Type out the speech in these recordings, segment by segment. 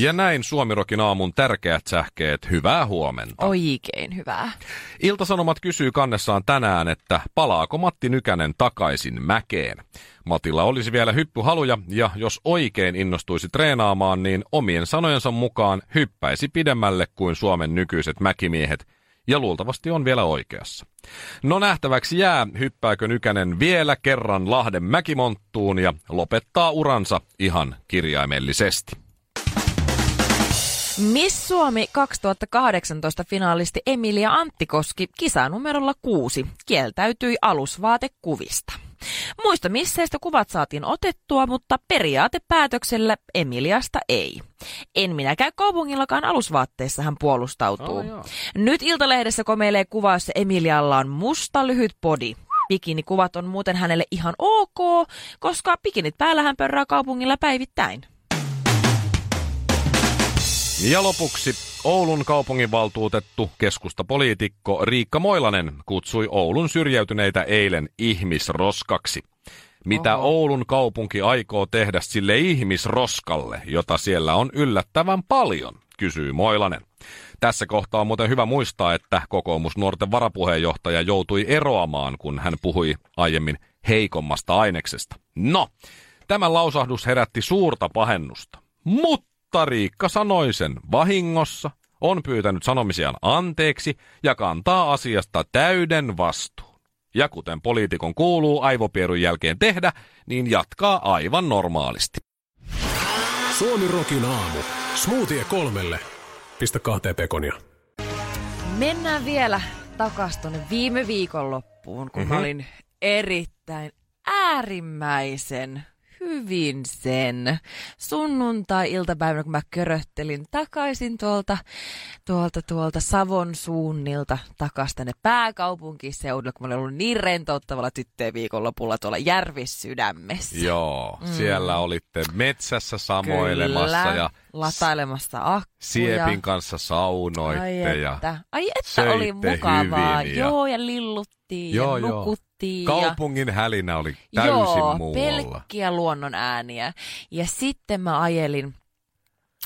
Ja näin Suomirokin aamun tärkeät sähkeet. Hyvää huomenta. Oikein hyvää. Iltasanomat kysyy kannessaan tänään, että palaako Matti Nykänen takaisin mäkeen. Matilla olisi vielä hyppyhaluja ja jos oikein innostuisi treenaamaan, niin omien sanojensa mukaan hyppäisi pidemmälle kuin Suomen nykyiset mäkimiehet ja luultavasti on vielä oikeassa. No nähtäväksi jää, hyppääkö Nykänen vielä kerran Lahden mäkimonttuun ja lopettaa uransa ihan kirjaimellisesti. Miss Suomi 2018 finaalisti Emilia Anttikoski kisanumerolla 6 kieltäytyi alusvaatekuvista. Muista misseistä kuvat saatiin otettua, mutta periaatepäätöksellä Emiliasta ei. En minä käy kaupungillakaan alusvaatteissa, hän puolustautuu. Oh, Nyt Iltalehdessä komeilee kuva, jossa Emilialla on musta lyhyt body. Bikinikuvat on muuten hänelle ihan ok, koska bikinit päällä hän pörrää kaupungilla päivittäin. Ja lopuksi Oulun kaupunginvaltuutettu keskustapoliitikko Riikka Moilanen kutsui Oulun syrjäytyneitä eilen ihmisroskaksi. Mitä Oho. Oulun kaupunki aikoo tehdä sille ihmisroskalle, jota siellä on yllättävän paljon, kysyy Moilanen. Tässä kohtaa on muuten hyvä muistaa, että kokoomusnuorten varapuheenjohtaja joutui eroamaan, kun hän puhui aiemmin heikommasta aineksesta. No, tämä lausahdus herätti suurta pahennusta. Mutta mutta Riikka sanoi sen vahingossa, on pyytänyt sanomisiaan anteeksi ja kantaa asiasta täyden vastuun. Ja kuten poliitikon kuuluu aivopierun jälkeen tehdä, niin jatkaa aivan normaalisti. Suomi Rokin aamu. Smoothie kolmelle. Pistä kahteen pekonia. Mennään vielä takaisin tuonne viime viikon loppuun, kun mm-hmm. mä olin erittäin äärimmäisen hyvin sen sunnuntai-iltapäivänä, kun mä köröttelin takaisin tuolta, tuolta, tuolta Savon suunnilta takaisin tänne pääkaupunkiseudulle, kun mä olin ollut niin rentouttavalla tyttöjen viikonlopulla tuolla Järvissydämessä. Joo, mm. siellä olitte metsässä samoilemassa Kyllä, ja latailemassa akkuja. Siepin kanssa saunoitte Ai ja että, Ai että oli mukavaa. Hyvin ja... Joo, ja lilluttiin joo, ja nukuttiin Joo. Kaupungin hälinä oli täysin Joo, muualla. pelkkiä luonnon ääniä. Ja sitten mä ajelin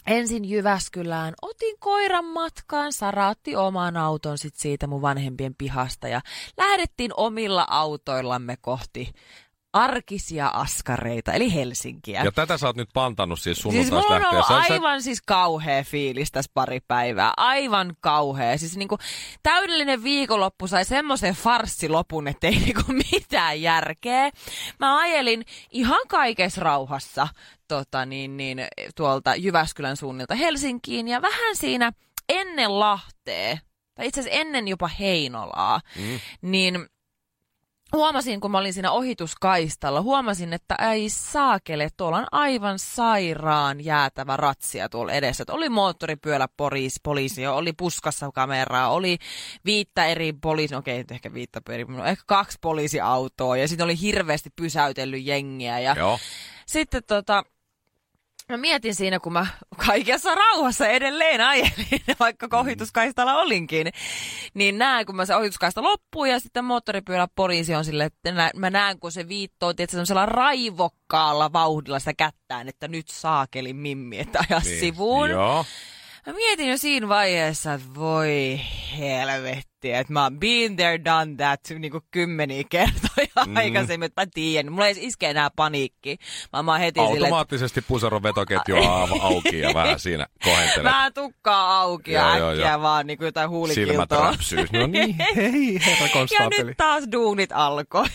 ensin Jyväskylään, otin koiran matkaan, saraatti oman auton sit siitä mun vanhempien pihasta ja lähdettiin omilla autoillamme kohti arkisia askareita, eli Helsinkiä. Ja tätä sä oot nyt pantannut siis sunnuntais siis lähtien. on sä, aivan siis kauhea fiilis tässä pari päivää. Aivan kauhea. Siis niinku täydellinen viikonloppu sai semmoisen farssilopun, että ei niinku mitään järkeä. Mä ajelin ihan kaikessa rauhassa tota, niin, niin, tuolta Jyväskylän suunnilta Helsinkiin ja vähän siinä ennen Lahtea, tai itse asiassa ennen jopa Heinolaa, mm. niin huomasin, kun mä olin siinä ohituskaistalla, huomasin, että ei saakele, tuolla on aivan sairaan jäätävä ratsia tuolla edessä. Että oli moottoripyölä poliisi, poliisi, oli puskassa kameraa, oli viittä eri poliisi, okei, okay, ehkä viittä eri, ehkä kaksi poliisiautoa ja sitten oli hirveästi pysäytellyt jengiä. Ja Joo. sitten tota, Mä mietin siinä, kun mä kaikessa rauhassa edelleen ajelin, vaikka ohituskaistalla olinkin, niin näen, kun mä se ohituskaista loppuu ja sitten moottoripyörä poliisi on sille, että mä näen, kun se viittoo, että semmoisella raivokkaalla vauhdilla sitä kättään, että nyt saakeli mimmi, että aja niin, sivuun. Joo. Mä mietin jo siinä vaiheessa, että voi helvetti, että mä oon been there, done that niin kuin kymmeniä kertoja mm. aikaisemmin, että mä tiedän. Mulla ei iske enää paniikki. Mä, mä heti Automaattisesti sille, että... puseron vetoketju on auki ja vähän siinä kohentelet. Vähän tukkaa auki ja äkkiä joo, joo. vaan niin kuin jotain huulikiltoa. Silmät räpsyy. No niin, hei herra konstaapeli. Ja nyt taas duunit alkoi.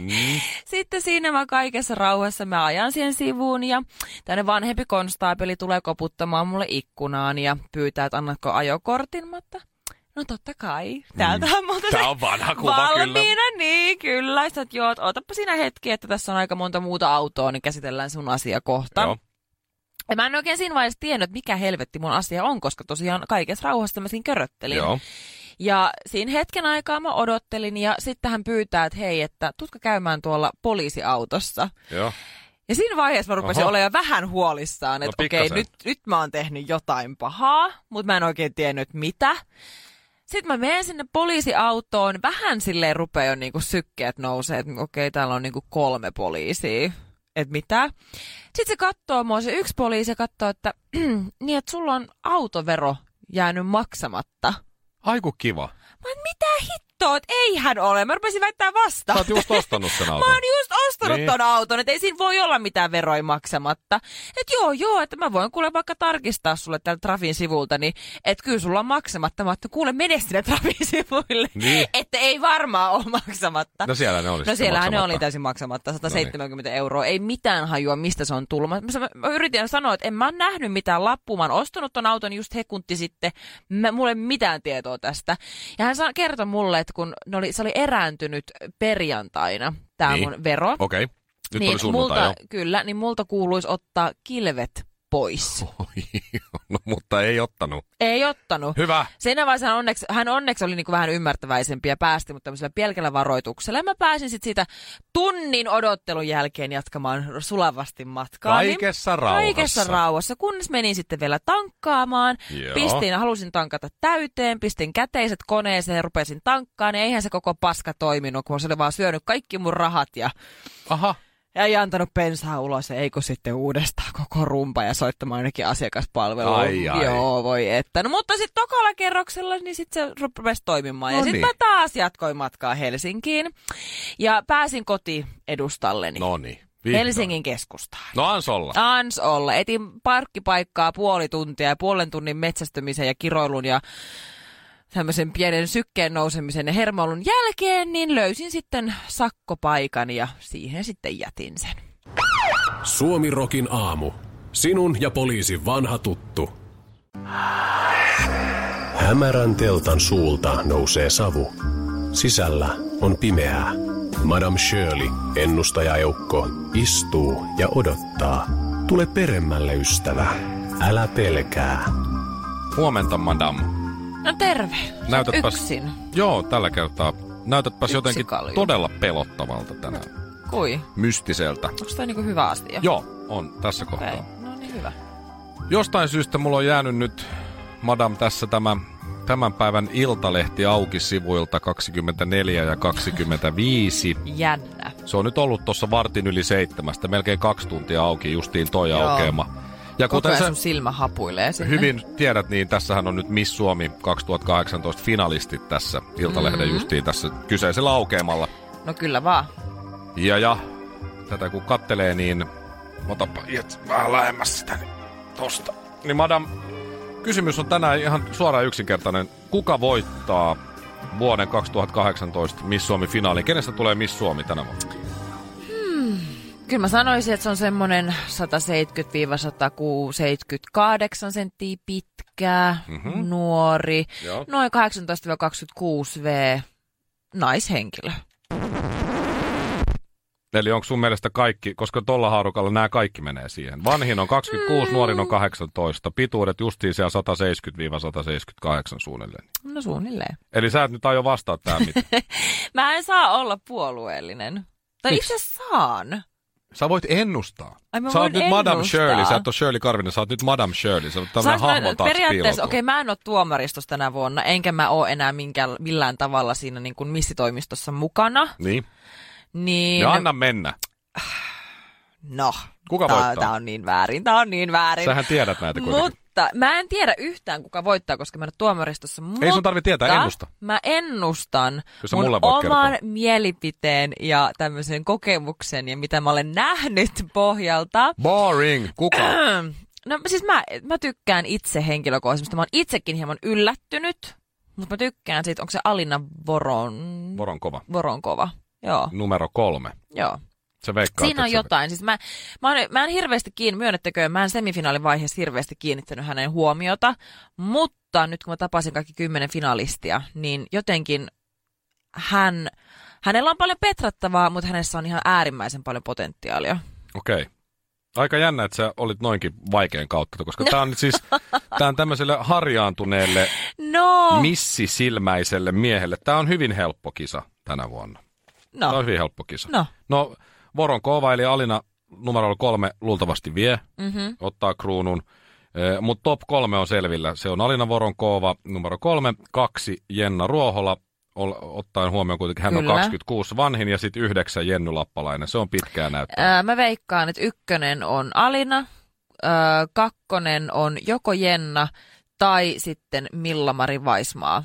Mm. Sitten siinä mä kaikessa rauhassa mä ajan siihen sivuun ja tänne vanhempi konstaapeli tulee koputtamaan mulle ikkunaan ja pyytää, että annatko ajokortin, mutta No totta kai. Täältä mm. on Tämä on vanha kuva valmiina, kyllä. niin kyllä. Että joo, otapa siinä hetki, että tässä on aika monta muuta autoa, niin käsitellään sun asia kohta. Joo. Ja mä en oikein siinä vaiheessa tiennyt, että mikä helvetti mun asia on, koska tosiaan kaikessa rauhassa mä siinä köröttelin. Joo. Ja siinä hetken aikaa mä odottelin ja sitten hän pyytää, että hei, että tutka käymään tuolla poliisiautossa. Joo. Ja siinä vaiheessa mä rupesin Oho. olemaan jo vähän huolissaan, No että okei, pikkasen. nyt, nyt mä oon tehnyt jotain pahaa, mutta mä en oikein tiennyt mitä. Sitten mä menen sinne poliisiautoon, vähän silleen rupeaa jo niinku sykkeet nousee, että okei, täällä on niinku kolme poliisia. Että mitä? Sitten se katsoo mua, se yksi poliisi ja katsoo, että niin, että sulla on autovero jäänyt maksamatta. Aiku kiva. Mä mitä hittoa, että eihän ole. Mä rupesin väittää vastaan. Sä oot just ostanut sen auton. Mä oon just ostanut Niin. ton auton, että ei siinä voi olla mitään veroja maksamatta. Että joo, joo, että mä voin kuule vaikka tarkistaa sulle tältä Trafin sivulta, niin että kyllä sulla on maksamatta. Mä että kuule mene sinne Trafin sivuille, Niin. että ei varmaan ole maksamatta. No siellä ne oli No siellähän ne oli täysin maksamatta, 170 euroa. Ei mitään hajua, mistä se on tullut. Mä, mä, mä yritin sanoa, että en mä nähnyt mitään lappua. Mä oon ostanut ton auton just hekunti sitten. Mä, mulla ei mitään tietoa tästä. Ja hän kertoi mulle, että kun ne oli, se oli erääntynyt perjantaina, tämä Niin. mun vero. Okei. Nyt niin oli multa, Kyllä, niin multa kuuluisi ottaa kilvet pois. no, mutta ei ottanut. Ei ottanut. Hyvä. Siinä vaiheessa hän onneksi, hän onneksi oli niin kuin vähän ymmärtäväisempi ja päästi mut tämmöisellä pelkällä varoituksella. Ja mä pääsin sitten siitä tunnin odottelun jälkeen jatkamaan sulavasti matkaa. Kaikessa rauhassa. Kaikessa rauhassa, kunnes menin sitten vielä tankkaamaan. Joo. Pistin, halusin tankata täyteen, pistin käteiset koneeseen ja rupesin tankkaan. Ja eihän se koko paska toiminut, kun se oli vaan syönyt kaikki mun rahat ja Aha. Ja ei antanut pensaa ulos, ja eikö sitten uudestaan koko rumpa ja soittamaan ainakin asiakaspalveluun. Ai, ai. Joo, voi että. No, mutta sitten tokalla kerroksella, niin sitten se rupesi toimimaan. No ja sitten niin. mä taas jatkoin matkaa Helsinkiin. Ja pääsin koti edustalleni. No niin. Vihdoin. Helsingin keskustaan. No ans olla. Ans olla. Etin parkkipaikkaa puoli tuntia ja puolen tunnin metsästymisen ja kiroilun ja tämmöisen pienen sykkeen nousemisen ja hermoilun jälkeen, niin löysin sitten sakkopaikan ja siihen sitten jätin sen. Suomi Rokin aamu. Sinun ja poliisin vanha tuttu. Hämärän teltan suulta nousee savu. Sisällä on pimeää. Madame Shirley, ennustajaeukko, istuu ja odottaa. Tule peremmälle, ystävä. Älä pelkää. Huomenta, madam. No terve. Näytätpäs- Yksin. Joo, tällä kertaa. Näytätpäs Yksi jotenkin kalju. todella pelottavalta tänään. Kui? Mystiseltä. Onko tämä niinku hyvä asia? Joo, on tässä kohtaa. no niin hyvä. Jostain syystä mulla on jäänyt nyt, madam, tässä tämä tämän päivän iltalehti auki sivuilta 24 ja 25. Jännä. Se on nyt ollut tuossa vartin yli seitsemästä, melkein kaksi tuntia auki, justiin toi Joo. aukeama. Ja Koko kuten ajan silmä hapuilee sinne. hyvin tiedät, niin tässähän on nyt Miss Suomi 2018 finalistit tässä Iltalehden Mhm. mm-hmm. justiin tässä kyseisellä aukeamalla. No kyllä vaan. Ja, ja tätä kun kattelee, niin otapa iät vähän lähemmäs sitä, niin tosta. Niin madam, kysymys on tänään ihan suoraan yksinkertainen. Kuka voittaa vuoden 2018 Miss Suomi finaali? Kenestä tulee Miss Suomi tänä vuonna? Kyllä mä sanoisin, että se on semmoinen 170-178 senttiä pitkä, Mhm. mm-hmm. nuori, Joo. noin 18-26 V, naishenkilö. Eli onko sun mielestä kaikki, koska tuolla haarukalla nämä kaikki menee siihen. Vanhin on 26, mm. nuorin on 18. Pituudet justiin siellä 170-178 suunnilleen. No suunnilleen. Eli sä et nyt aio vastaa tähän mitään. Mä en saa olla puolueellinen. Tai itse saan. Sä voit ennustaa. Ai mä sä oot nyt Madame ennustaa. Shirley, sä et ole Shirley Karvinen, sä oot nyt Madame Shirley. Sä oot tämmönen hahmo taas periaatteessa, okei, mä en ole tuomaristossa tänä vuonna, enkä mä oo enää minkään, millään tavalla siinä niin kuin missitoimistossa mukana. Niin, Niin, ja anna mennä. no, Kuka tää, voittaa? tää on niin väärin, tää on niin väärin. Sähän tiedät näitä kuitenkin. Mutta mä en tiedä yhtään, kuka voittaa, koska mä en ole tuomaristossa. Ei sun tarvi tietää, ennusta. Mä ennustan sä mun oman kertoa. mielipiteen ja tämmöisen kokemuksen ja mitä mä olen nähnyt pohjalta. Boring. Kuka? No siis mä, mä tykkään itse henkilökohtaisesti. Mä oon itsekin hieman yllättynyt, mutta mä tykkään siitä, onko se Alina Voron... Voron kova. Voronkova. Joo, Numero kolme. joo. Se veikkaa. Siinä on jotain. Siis mä, mä, oon, mä en hirveästi kiinni, myönnettäköön, mä en semifinaalin vaiheessa hirveästi kiinnittänyt hänen huomiota, mutta nyt kun mä tapasin kaikki kymmenen finalistia, niin jotenkin hän, hänellä on paljon petrattavaa, mutta hänessä on ihan äärimmäisen paljon potentiaalia. Okei. Okay. Aika jännä, että sä olit noinkin vaikean kautta, koska tämä on nyt siis, tää on tämmöiselle harjaantuneelle, No, missisilmäiselle miehelle. Tämä on hyvin helppo kisa tänä vuonna. Tämä on no, hyvin helppo kisa. no. No, Voron Kova eli Alina numerolla kolme luultavasti vie, Mm-hmm. ottaa kruunun. Mutta top kolme on selvillä. Se on Alina Voron Kova numero kolme, kaksi Jenna Ruohola, ol- ottaen huomioon kuitenkin hän Kyllä. on 26 vanhin ja sitten yhdeksän Jenny Lappalainen. Se on pitkää näyttää. Ää, mä veikkaan, että ykkönen on Alina, ää, kakkonen on joko Jenna tai sitten Milla-Mari Vaismaa.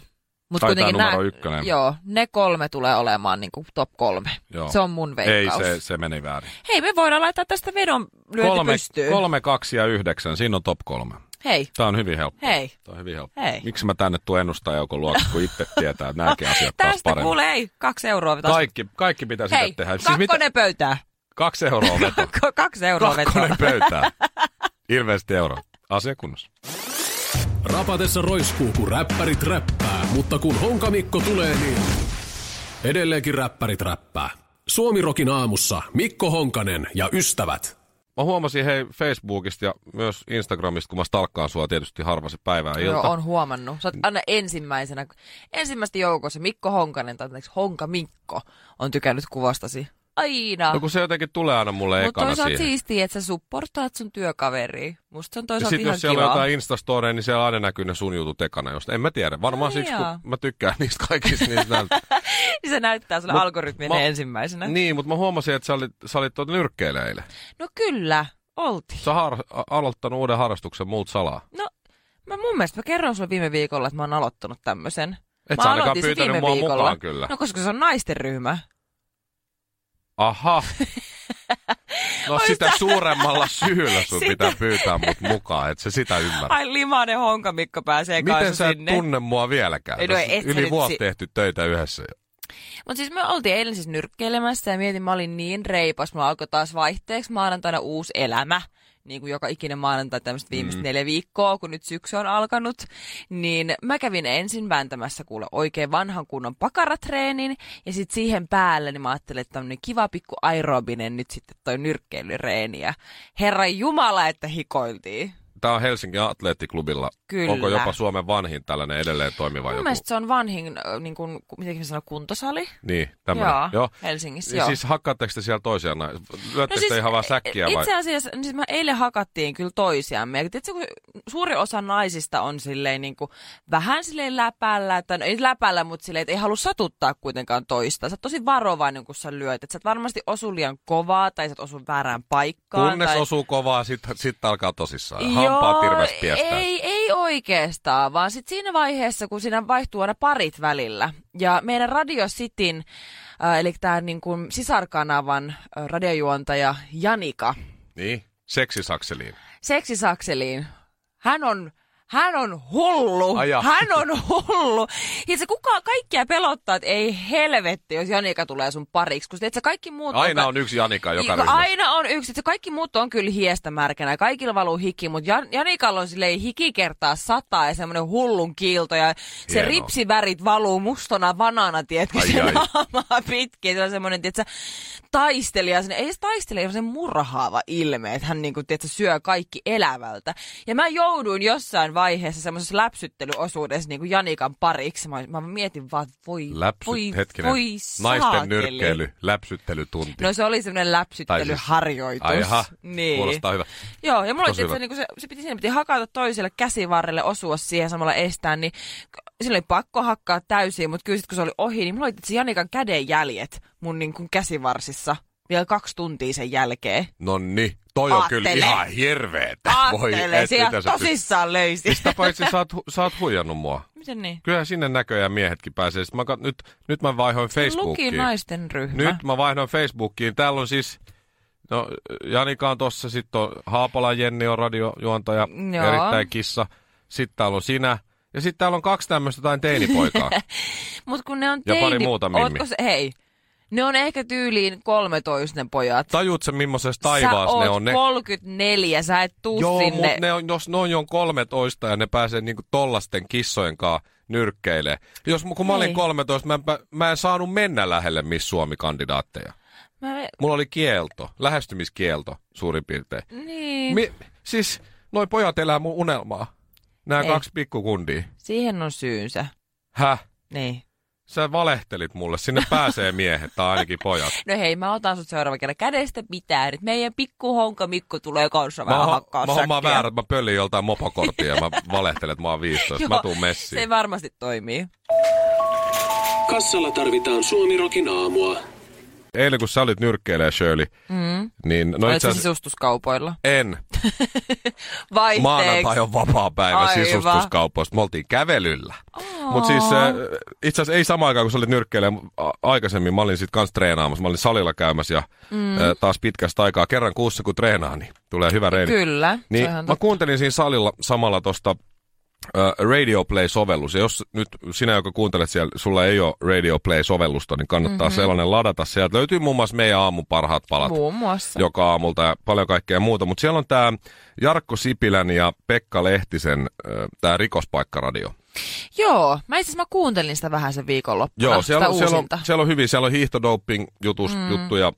Mut Taitaa kuitenkin numero ykkönen. Joo, ne kolme tulee olemaan niin kuin top kolme. Joo. Se on mun Ei, veikkaus. se, se meni väärin. Hei, me voidaan laittaa tästä vedon lyönti Kolme, pystyyn. kolme, kaksi ja yhdeksän. Siinä on top kolme. Hei, Tämä on hyvin helppo. hei. Tämä on hyvin helppo. Hei. Miksi mä tänne tuon ennustajaukon luokse, kun itse tietää, että nämäkin asiat taas Tästä paremmin. kuule, ei, kaksi euroa. Taas. Kaikki, kaikki pitäisi Hei, sitä tehdä. kakkonen pöytää. kaksi euroa veto. Kaksi euroa vetoa. Kakkonen pöytään. Ilmeisesti euro. Asia kunnossa. Rapatessa roiskuu, kun räppärit räppää, mutta kun Honkamikko tulee, niin edelleenkin räppärit räppää. Suomirokin aamussa Mikko Honkanen ja ystävät. Mä huomasin hei Facebookista ja myös Instagramista, kun mä stalkkaan sua tietysti harva se päivä ja ilta. Joo, on huomannut. Sä oot aina ensimmäisenä, ensimmäistä joukossa Mikko Honkanen, tai anteeksi, Honka Mikko, on tykännyt kuvastasi. Aina. No kun se jotenkin tulee aina mulle Mutta ekana toisaalta siihen. siistiä, että sä supportaat sun työkaveria. Musta se on Ja toisaalta sitten ihan jos siellä kiva. on jotain Instastoreja, niin siellä aina näkyy ne sun jutut ekana. Josta. En mä tiedä. Varmaan Ai siksi, kun jaa. mä tykkään niistä kaikista niistä näiltä. Niin se näyttää sulle Mut algoritmien mä- ensimmäisenä. Niin, mutta mä huomasin, että sä olit, sä olit tuota nyrkkeilijä eilen. No kyllä, oltiin. Sä har- aloittanut uuden harrastuksen muut salaa. No, mä mun mielestä mä kerron sulle viime viikolla, että mä oon aloittanut tämmöisen. Et Mä sä ainakaan pyytänyt viime mua viikolla. mukaan kyllä. No koska se on naisten ryhmä. Aha. No sitä suuremmalla syyllä sun Sitä- pitää pyytää mut mukaan, et se sitä ymmärrä. Ai limainen honkamikko pääsee Miten kanssa sä sinne. tunne mua vieläkään? Ei, no Tässä et Yli vuotta si- tehty töitä yhdessä. jo. Mutta siis me oltiin eilen siis nyrkkeilemässä ja mietin, mä olin niin reipas. Mulla alkoi taas vaihteeksi maanantaina uusi elämä. Niin kuin joka ikinen maanantai tämmöistä viimeistä mm. neljä viikkoa, kun nyt syksy on alkanut. Niin mä kävin ensin vääntämässä kuule oikein vanhan kunnon pakaratreenin. Ja sitten siihen päälle niin mä ajattelin, että tämmönen kiva pikku aerobinen nyt sitten toi nyrkkeilyreeni. Ja herra jumala, että hikoiltiin. Tää on Helsingin Atleettiklubilla. Kyllä. Onko jopa Suomen vanhin tällainen edelleen toimiva Mun joku? se on vanhin, niin kuin, miten sanoo, kuntosali. Niin, tämmönen. Joo, Joo. Helsingissä, Niin joo. siis hakkaatteko te siellä toisiaan? Lyötte no siis, ihan vaan säkkiä vai? Itse asiassa, niin siis me eilen hakattiin kyllä toisiamme. Ja tiedätkö, kun suuri osa naisista on silleen niin kuin, vähän silleen läpällä, että no, ei läpällä, mutta silleen, että ei halua satuttaa kuitenkaan toista. Sä oot tosi varovainen, kun sä lyöt. Että sä et varmasti osu liian kovaa tai sä et osu väärään paikkaan. Kunnes tai... osuu kovaa, sit, sit alkaa tosissaan. Hampaa tirves piestää. ei, ei oikeastaan, vaan sitten siinä vaiheessa, kun siinä vaihtuu aina parit välillä. Ja meidän Radio Cityn, äh, eli tämä niin kuin sisarkanavan äh, radiojuontaja Janika, Niin, seksisakseliin. seksisakseliin, hän on hän on hullu. Ai jaa. Hän on hullu. Ja se kuka kaikkia pelottaa, että ei helvetti, jos Janika tulee sun pariksi. Kun se kaikki muut Aina on yksi Janika joka Niin, ryhmässä. Aina on yksi. Se kaikki muut on kyllä hiestä märkänä. Kaikilla valuu hiki, mutta Jan, Janikalla on silleen hiki kertaa sataa ja semmoinen hullun kiilto. Ja se Hienoa. ripsivärit valuu mustona vanana, tiedätkö, Ai, se ai. naamaa pitkin. Se on semmoinen, tiedätkö, taistelija. Sinne, ei se taistelija, se murhaava ilme, että hän niinku, tiedätkö, syö kaikki elävältä. Ja mä jouduin jossain vaiheessa semmoisessa läpsyttelyosuudessa niinku Janikan pariksi. Mä, mä mietin vaan, että voi, Läpsyt, voi, hetkinen. voi Naisten saakeli. nyrkkeily, läpsyttelytunti. No se oli semmoinen läpsyttelyharjoitus. Ai jaha, niin. kuulostaa hyvä. Joo, ja mulla oli, Tosi että se, se, se, piti, siinä piti hakata toiselle käsivarrelle, osua siihen samalla estää, niin sillä oli pakko hakkaa täysin, mutta kyllä sit, kun se oli ohi, niin mulla oli se Janikan kädenjäljet mun niin kuin käsivarsissa vielä kaksi tuntia sen jälkeen. No niin, toi on kyllä Aattele. ihan hirveetä. Aattele, et mitä sä tosissaan löysi. Sitä paitsi sä oot, sä oot huijannut mua. Miten niin? Kyllähän sinne näköjään miehetkin pääsee. Mä, kat- nyt, nyt mä vaihoin Luki Facebookiin. naisten ryhmä. Nyt mä vaihdoin Facebookiin. Täällä on siis, no Janika on tossa, sitten on Haapala Jenni on radiojuontaja, Joo. erittäin kissa. Sitten täällä on sinä. Ja sitten täällä on kaksi tämmöistä jotain teinipoikaa. Mut kun ne on Ja pari teini... muuta mimmi. Se, hei, ne on ehkä tyyliin 13 ne pojat. Tajuut sä millaisessa taivaassa ne on? Ne, 34, sä et tuu joo, sinne. mutta ne on, jos ne on jo 13 ja ne pääsee niinku tollasten kissojen kanssa nyrkkeilee. Jos kun mä olin Ei. 13, mä en, mä en saanut mennä lähelle Miss Suomi-kandidaatteja. Mä... Mulla oli kielto, lähestymiskielto suurin piirtein. Niin. Mi- siis, noi pojat elää mun unelmaa. Nämä Ei. kaksi pikkukundia. Siihen on syynsä. Häh? Niin. Sä valehtelit mulle. Sinne pääsee miehet tai ainakin pojat. No hei, mä otan sut seuraava kerran kädestä pitää. Nyt meidän pikku honka Mikko tulee kanssa Mä, vähän ho- hakkaa mä hommaan väärät, että mä pöllin joltain mopokorttia ja mä valehtelen, että mä oon 15. mä Joo, tuun messiin. Se varmasti toimii. Kassalla tarvitaan Suomirokin aamua. Eilen kun sä olit nyrkkeilee Shirley, Mm. niin no Oletko sisustuskaupoilla? en. Vaihteeksi. Maanantai on vapaa päivä Aivan. sisustuskaupoista. Me oltiin kävelyllä. Mutta siis äh, itse asiassa ei samaan aikaan, kun sä olit nyrkkeilee aikaisemmin. Mä olin sit kans treenaamassa. Mä olin salilla käymässä ja mm. äh, taas pitkästä aikaa kerran kuussa kun treenaa, niin tulee hyvä reeni. Kyllä. Niin mä totta. kuuntelin siinä salilla samalla tosta uh, Radio Play-sovellus. Ja jos nyt sinä, joka kuuntelet siellä, sulla ei ole Radio Play-sovellusta, niin kannattaa mm-hmm. sellainen ladata. Sieltä löytyy muun muassa meidän aamun parhaat palat Muun muassa. joka aamulta ja paljon kaikkea muuta. Mutta siellä on tämä Jarkko Sipilän ja Pekka Lehtisen tämä rikospaikkaradio. Joo, mä itse mä kuuntelin sitä vähän sen viikonloppuna. Joo, siellä on, siellä, on, siellä on hyvin, siellä on hiihtodoping jutus, mm. juttuja.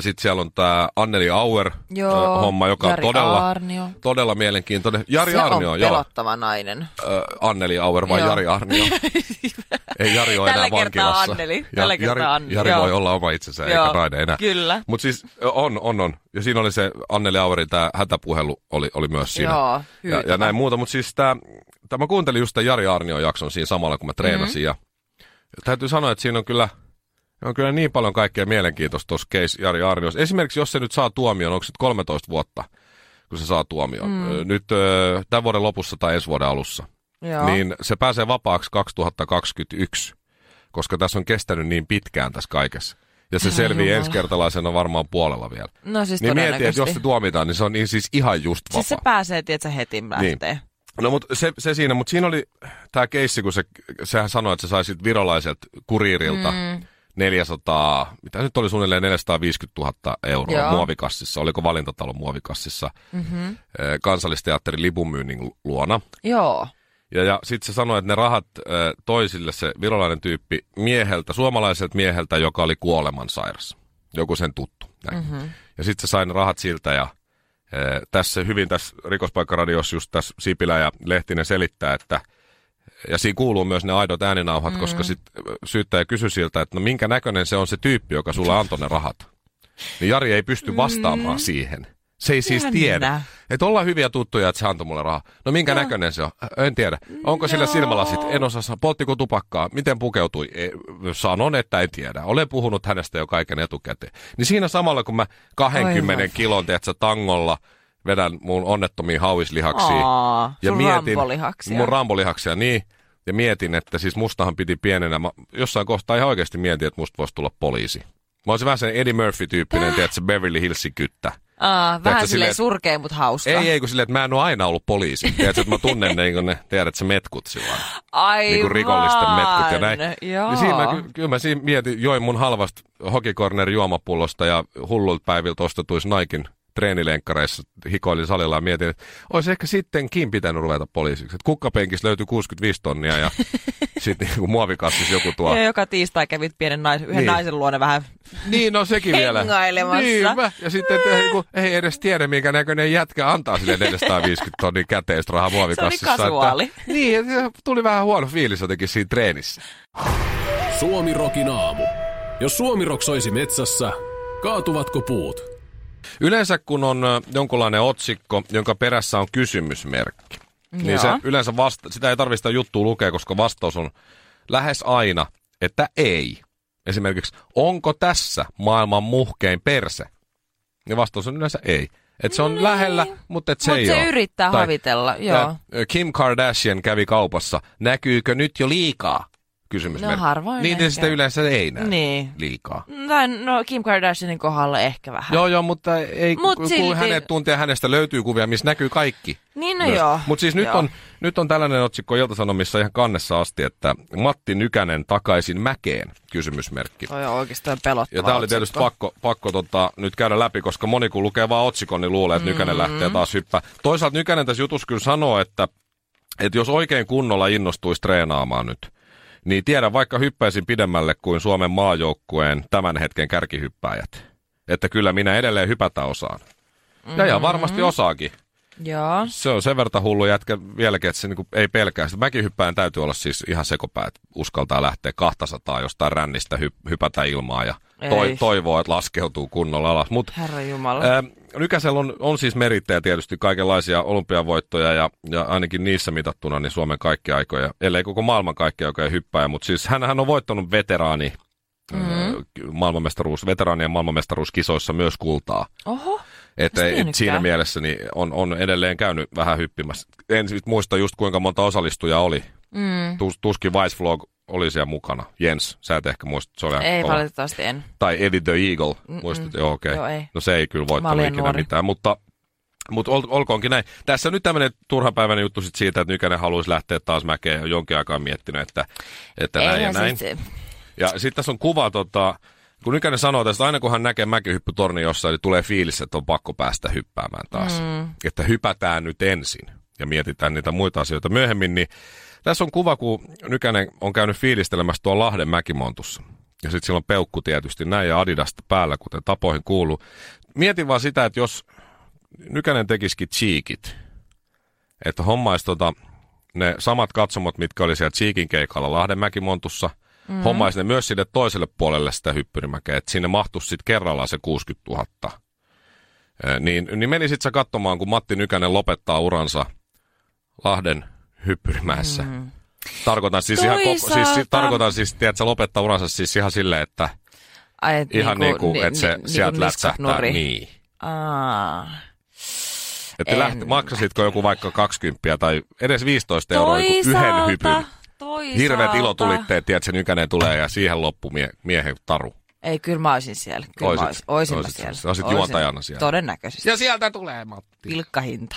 Sitten siellä on tämä Anneli Auer Joo, ö, homma, joka Jari on todella, Aarnio. todella mielenkiintoinen. Jari se Arnio, on joo. pelottava nainen. Ö, Anneli Auer vai Joo. Jari Arnio? Ei Jari ole enää vankilassa. Anneli. Tällä Jari, Anneli, Jari joo. voi olla oma itsensä, eikä Joo, nainen enää. kyllä. Mutta siis on, on, on. Ja siinä oli se Anneli Auerin tämä hätäpuhelu oli, oli myös siinä. Joo, ja, hyytävä. ja näin muuta. Mutta siis tämä, mä kuuntelin just tämän Jari Arnion jakson siinä samalla, kun mä treenasin. Mm-hmm. Ja täytyy sanoa, että siinä on kyllä, on kyllä niin paljon kaikkea mielenkiintoista tuossa case Jari Arniossa. Esimerkiksi jos se nyt saa tuomion, onko se nyt 13 vuotta, kun se saa tuomion. Mm. Nyt tämän vuoden lopussa tai ensi vuoden alussa. Joo. Niin se pääsee vapaaksi 2021, koska tässä on kestänyt niin pitkään tässä kaikessa. Ja se selvii Jumala. ensikertalaisena varmaan puolella vielä. No siis niin mieti, että jos se tuomitaan, niin se on niin siis ihan just vapaa. Siis se pääsee, tietsä, heti lähtee. Niin. No mutta se, se siinä, mutta siinä oli tämä keissi, kun se, sehän sanoi, että sä saisit virolaiselta kuriirilta mm. 400, mitä nyt oli suunnilleen 450 000 euroa Joo. muovikassissa, oliko valintatalon muovikassissa mm-hmm. kansallisteatterin lipunmyynnin luona. Joo. Ja, ja sitten se sanoi, että ne rahat äh, toisille se virolainen tyyppi mieheltä, suomalaiselta mieheltä, joka oli kuolemansairas. Joku sen tuttu. Näin. Mm-hmm. Ja sitten se sai ne rahat siltä ja äh, tässä hyvin tässä rikospaikkaradiossa just tässä Sipilä ja Lehtinen selittää, että ja siinä kuuluu myös ne aidot ääninauhat, mm. koska sit syyttäjä kysyi siltä, että no minkä näköinen se on se tyyppi, joka sulle antoi ne rahat. Niin Jari ei pysty vastaamaan mm. siihen. Se ei siis Jännä. tiedä. Että ollaan hyviä tuttuja, että se antoi mulle rahaa. No minkä no. näköinen se on? En tiedä. Onko sillä No. silmälasit? En osaa sanoa. Polttiko tupakkaa? Miten pukeutui? E, sanon, että en tiedä. Olen puhunut hänestä jo kaiken etukäteen. Niin siinä samalla, kun mä 20 Aivan. kilon, tiedätkö, tangolla vedän mun onnettomia hauislihaksia. Aa, sun rambolihaksia. Mun rambolihaksia, niin. Ja mietin, että siis mustahan piti pienenä. Mä jossain kohtaa ihan oikeasti mietin, että musta voisi tulla poliisi. Mä olisin vähän sen Eddie Murphy-tyyppinen, tiedätkö, Beverly Hillsin kyttä. Aa, vähän silleen silleen- surkea, mutta hauska. Ei, ei, kun silleen, että mä en ole aina ollut poliisi. Tiedätkö, että mä tunnen ne, kun ne, tiedät, se metkut lailla. Aivan. Niin kuin rikollisten metkut ja näin. Joo. Niin siinä mä, ky- kyllä mä siinä mietin, join mun halvasta hokikorner juomapullosta ja hullulta päiviltä ostetuissa Naikin treenilenkkareissa hikoilin salilla ja mietin, että olisi ehkä sittenkin pitänyt ruveta poliisiksi. Että kukkapenkissä löytyi 65 tonnia ja sitten niin muovikassissa joku tuo. Ja joka tiistai kävit pienen nais, yhden Niin. naisen luona vähän Niin, no sekin vielä. Hengailemassa. Niin, mä, ja sitten että ei, kun ei edes tiedä, minkä näköinen jätkä antaa sille 450 tonnin käteistä rahaa muovikassissa. Se oli kasuaali. Että, niin, tuli vähän huono fiilis jotenkin siinä treenissä. Suomi Rokin aamu. Jos Suomi Rock soisi metsässä, kaatuvatko puut? Yleensä kun on jonkunlainen otsikko, jonka perässä on kysymysmerkki, niin Joo. se yleensä vasta, sitä ei tarvitse sitä juttua lukea, koska vastaus on lähes aina, että ei. Esimerkiksi, onko tässä maailman muhkein perse? Niin vastaus on yleensä ei. Että se on lähellä, mutta et se Mut ei se ole. yrittää havitella, joo. Kim Kardashian kävi kaupassa. Näkyykö nyt jo liikaa? Kysymysmerkki. No harvoin Niin, niin ehkä. sitä yleensä ei näe Niin. liikaa. Tai no Kim Kardashianin kohdalla ehkä vähän. Joo, joo, mutta ei, Mut kun silti- hänet tuntee hänestä löytyy kuvia, missä näkyy kaikki. Niin no joo. Mutta siis nyt joo. on, nyt on tällainen otsikko Ilta-Sanomissa ihan kannessa asti, että Matti Nykänen takaisin mäkeen, kysymysmerkki. Toi on oikeastaan pelottava Ja tämä oli tietysti otsikko. pakko, pakko tota, nyt käydä läpi, koska moni kun lukee vaan otsikon, niin luulee, että Nykänen Mm-hmm. lähtee taas hyppää. Toisaalta Nykänen tässä jutussa kyllä sanoo, että, että jos oikein kunnolla innostuisi treenaamaan nyt, niin tiedän vaikka hyppäisin pidemmälle kuin Suomen maajoukkueen tämän hetken kärkihyppäjät. Että kyllä minä edelleen hypätä osaan. Ja ihan varmasti osaakin. Joo. Se on sen verran hullu jätkä vieläkin, että se niinku ei pelkää. Sitä mäkihyppään täytyy olla siis ihan sekopää, että uskaltaa lähteä 200 jostain rännistä hy- hypätä ilmaa ja toi, Ei. toivoo, että laskeutuu kunnolla alas. Mut, Herra Jumala. ää, Nykäsellä on, on siis merittejä tietysti kaikenlaisia olympiavoittoja ja, ja ainakin niissä mitattuna niin Suomen kaikki aikoja, ellei koko maailman kaikki aikoja hyppääjä, mutta siis hän on voittanut veteraani mm-hmm. maailmanmestaruus, veteraanien maailmanmestaruuskisoissa myös kultaa. Oho. Että et siinä mielessä niin on, on edelleen käynyt vähän hyppimässä. En muista just kuinka monta osallistujaa oli. Mm. Tus, tuskin Vice Vlog oli siellä mukana. Jens, sä et ehkä muista, se oli Ei kova. valitettavasti en. Tai Eddie the Eagle, muistat? Joo, okei. Joo, ei. No se ei kyllä voittanut ikinä nuori. mitään, mutta, mutta ol, olkoonkin näin. Tässä on nyt tämmöinen turhapäiväinen juttu sit siitä, että Nykänen haluaisi lähteä taas mäkeen. On jonkin aikaa miettinyt, että, että näin ja Eihän näin. Siis, Ja sitten tässä on kuva, tota, kun Nykänen sanoo tästä, aina kun hän näkee mäkihyppytorni jossain, niin tulee fiilis, että on pakko päästä hyppäämään taas. Mm. Että hypätään nyt ensin ja mietitään niitä muita asioita myöhemmin. Niin tässä on kuva, kun Nykänen on käynyt fiilistelemässä tuolla Lahden mäkimontussa. Ja sitten sillä on peukku tietysti näin ja Adidasta päällä, kuten tapoihin kuuluu. Mietin vaan sitä, että jos Nykänen tekisikin cheekit, että hommaisi tota, ne samat katsomot, mitkä oli siellä Cheekin keikalla Lahden mäkimontussa, mm. hommaisi ne myös sinne toiselle puolelle sitä hyppyrimäkeä, että sinne mahtuisi sitten kerrallaan se 60 000. Ö, Niin, niin menisit sä katsomaan, kun Matti Nykänen lopettaa uransa Lahden hyppyrimäessä. Mm. Tarkoitan siis ihan, koko, siis, Toisaalta- siis, tarkoitan siis, tiedätkö, lopettaa uransa siis ihan silleen, että Ai, et ihan niin kuin, ni- että se ni- sieltä niinku lätsähtää. Niin. Aa. Että lähti, maksasitko joku vaikka 20 tai edes 15 euroa joku yhden Toisaalta, hypyn? toisaalta. Hirveät ilotulitteet, tiedät, se Nykänen tulee ja siihen loppu mie- miehen taru. Ei, kyllä mä olisin siellä. Kyllä Oisit. mä olisin, oisin mä Oisit siellä. sä. Oisit Oisin. juontajana siellä. Todennäköisesti. Ja sieltä tulee Matti. Pilkkahinta.